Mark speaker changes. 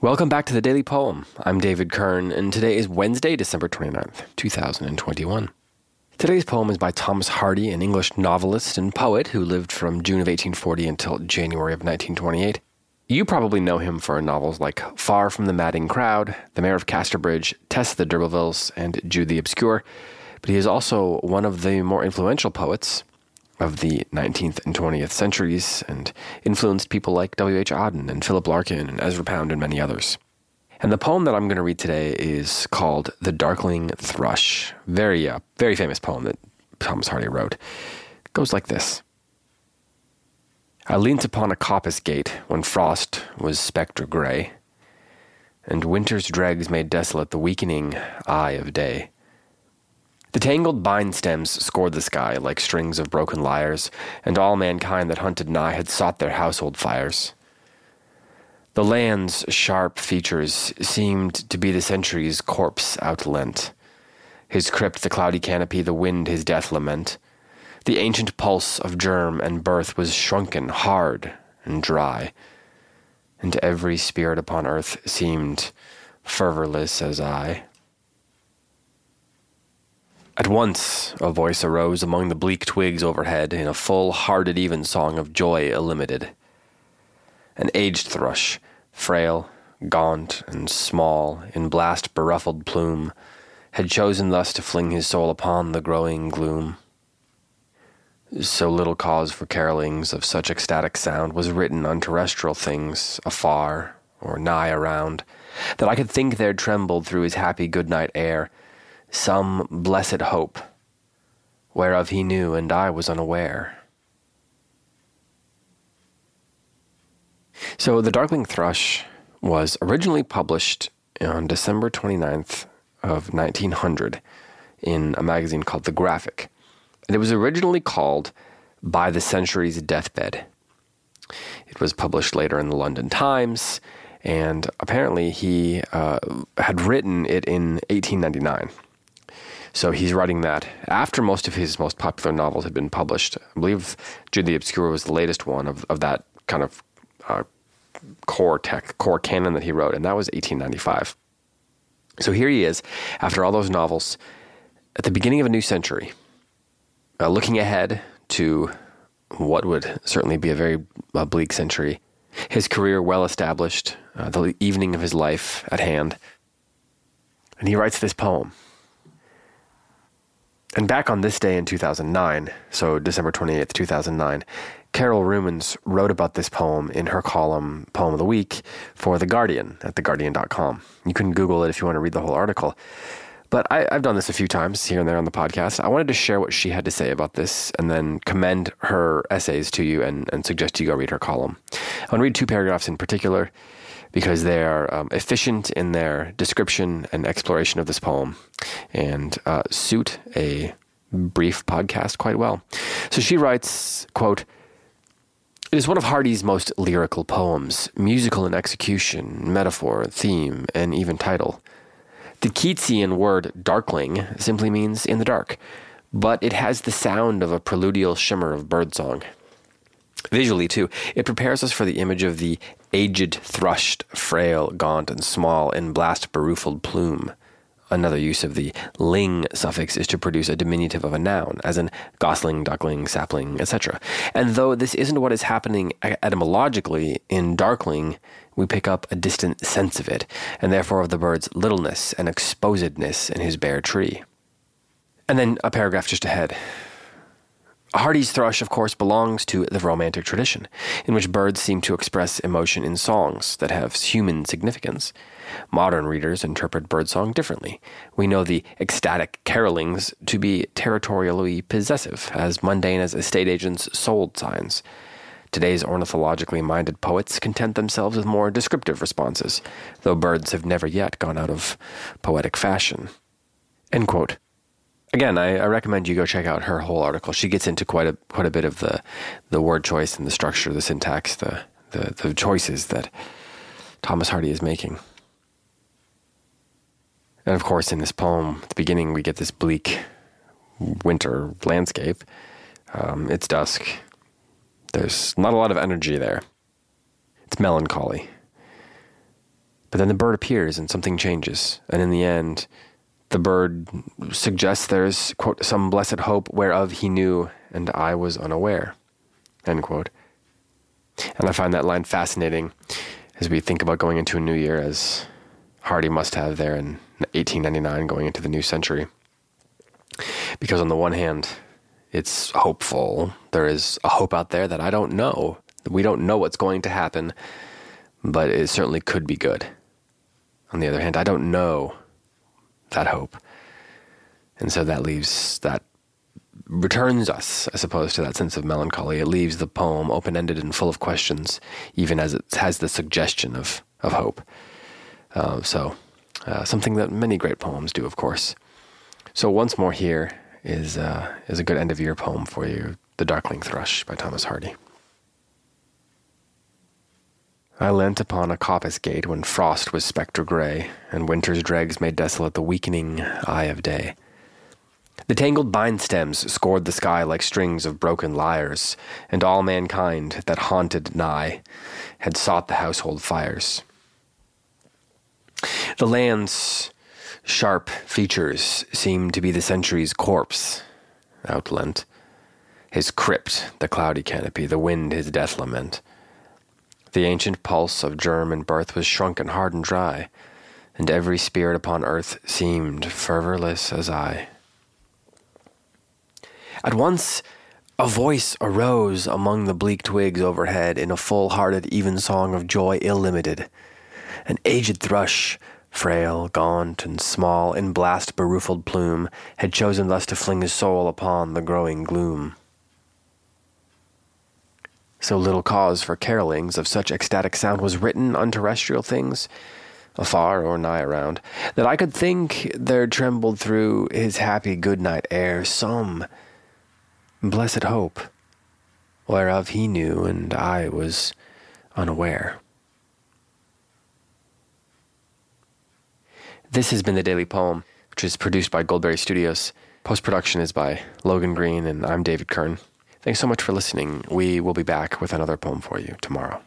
Speaker 1: Welcome back to the Daily Poem. I'm David Kern, and today is Wednesday, December 29th, 2021. Today's poem is by Thomas Hardy, an English novelist and poet who lived from June of 1840 until January of 1928. You probably know him for novels like Far from the Madding Crowd, The Mayor of Casterbridge, Tess the D'Urbervilles, and Jude the Obscure, but he is also one of the more influential poets of the 19th and 20th centuries and influenced people like W.H. Auden and Philip Larkin and Ezra Pound and many others. And the poem that I'm going to read today is called The Darkling Thrush. Very, uh, very famous poem that Thomas Hardy wrote. It goes like this. I leant upon a coppice gate when frost was spectre gray, and winter's dregs made desolate the weakening eye of day. The tangled vine stems scored the sky like strings of broken lyres, and all mankind that hunted nigh had sought their household fires. The land's sharp features seemed to be the century's corpse outlent. His crypt the cloudy canopy, the wind his death lament. The ancient pulse of germ and birth was shrunken, hard, and dry, and every spirit upon earth seemed fervorless as I. At once a voice arose among the bleak twigs overhead in a full hearted even song of joy illimited. An aged thrush, frail, gaunt, and small, in blast beruffled plume, had chosen thus to fling his soul upon the growing gloom. So little cause for carolings of such ecstatic sound was written on terrestrial things afar or nigh around, that I could think there trembled through his happy good night air some blessed hope, whereof he knew and I was unaware. So, The Darkling Thrush was originally published on December 29th of 1900 in a magazine called The Graphic. And it was originally called By the Century's Deathbed. It was published later in the London Times, and apparently he uh, had written it in 1899. So he's writing that after most of his most popular novels had been published. I believe Jude the Obscure was the latest one of, of that kind of uh, core tech, core canon that he wrote, and that was 1895. So here he is, after all those novels, at the beginning of a new century, uh, looking ahead to what would certainly be a very uh, bleak century. His career well established, uh, the evening of his life at hand. And he writes this poem and back on this day in 2009, so December 28th, 2009, Carol Rumens wrote about this poem in her column Poem of the Week for The Guardian at theguardian.com. You can Google it if you want to read the whole article. But I, have done this a few times here and there on the podcast. I wanted to share what she had to say about this and then commend her essays to you and, and suggest you go read her column. I want to read two paragraphs in particular because they are um, efficient in their description and exploration of this poem and uh, suit a brief podcast quite well. So she writes, quote, it is one of Hardy's most lyrical poems, musical in execution, metaphor, theme, and even title. The Keatsian word darkling simply means in the dark, but it has the sound of a preludial shimmer of birdsong. Visually, too, it prepares us for the image of the aged thrush, frail, gaunt, and small, in blast beruffled plume. Another use of the ling suffix is to produce a diminutive of a noun, as in gosling, duckling, sapling, etc. And though this isn't what is happening etymologically in darkling, we pick up a distant sense of it, and therefore of the bird's littleness and exposedness in his bare tree. And then a paragraph just ahead. Hardy's thrush, of course, belongs to the Romantic tradition, in which birds seem to express emotion in songs that have human significance. Modern readers interpret birdsong differently. We know the ecstatic carolings to be territorially possessive, as mundane as estate agents' sold signs. Today's ornithologically minded poets content themselves with more descriptive responses, though birds have never yet gone out of poetic fashion. End quote again, I, I, recommend you go check out her whole article. She gets into quite a quite a bit of the the word choice and the structure, the syntax, the the, the choices that Thomas Hardy is making. And of course, in this poem, at the beginning, we get this bleak winter landscape. Um, it's dusk. There's not a lot of energy there. It's melancholy. But then the bird appears and something changes. And in the end, the bird suggests there's, quote, some blessed hope whereof he knew and I was unaware, end quote. And I find that line fascinating as we think about going into a new year, as Hardy must have there in 1899 going into the new century. Because on the one hand, it's hopeful. There is a hope out there that I don't know. We don't know what's going to happen, but it certainly could be good. On the other hand, I don't know that hope. And so that leaves that returns us, I suppose, to that sense of melancholy. It leaves the poem open ended and full of questions, even as it has the suggestion of, of hope. Uh, so, uh, something that many great poems do, of course. So, once more, here is, uh, is a good end of year poem for you The Darkling Thrush by Thomas Hardy. I leant upon a coppice gate when frost was spectre gray, and winter's dregs made desolate the weakening eye of day. The tangled vine stems scored the sky like strings of broken lyres, and all mankind that haunted nigh had sought the household fires. The land's sharp features seemed to be the century's corpse, outlent. His crypt, the cloudy canopy, the wind his death lament. The ancient pulse of germ and birth was shrunken hard and dry, and every spirit upon earth seemed fervorless as I. At once a voice arose among the bleak twigs overhead in a full hearted even song of joy ill-limited. An aged thrush, frail, gaunt, and small, in blast beruffled plume, had chosen thus to fling his soul upon the growing gloom. So little cause for carolings of such ecstatic sound was written on terrestrial things, afar or nigh around, that I could think there trembled through his happy good night air some blessed hope, whereof he knew and I was unaware. This has been the Daily Poem, which is produced by Goldberry Studios. Post production is by Logan Green, and I'm David Kern. Thanks so much for listening. We will be back with another poem for you tomorrow.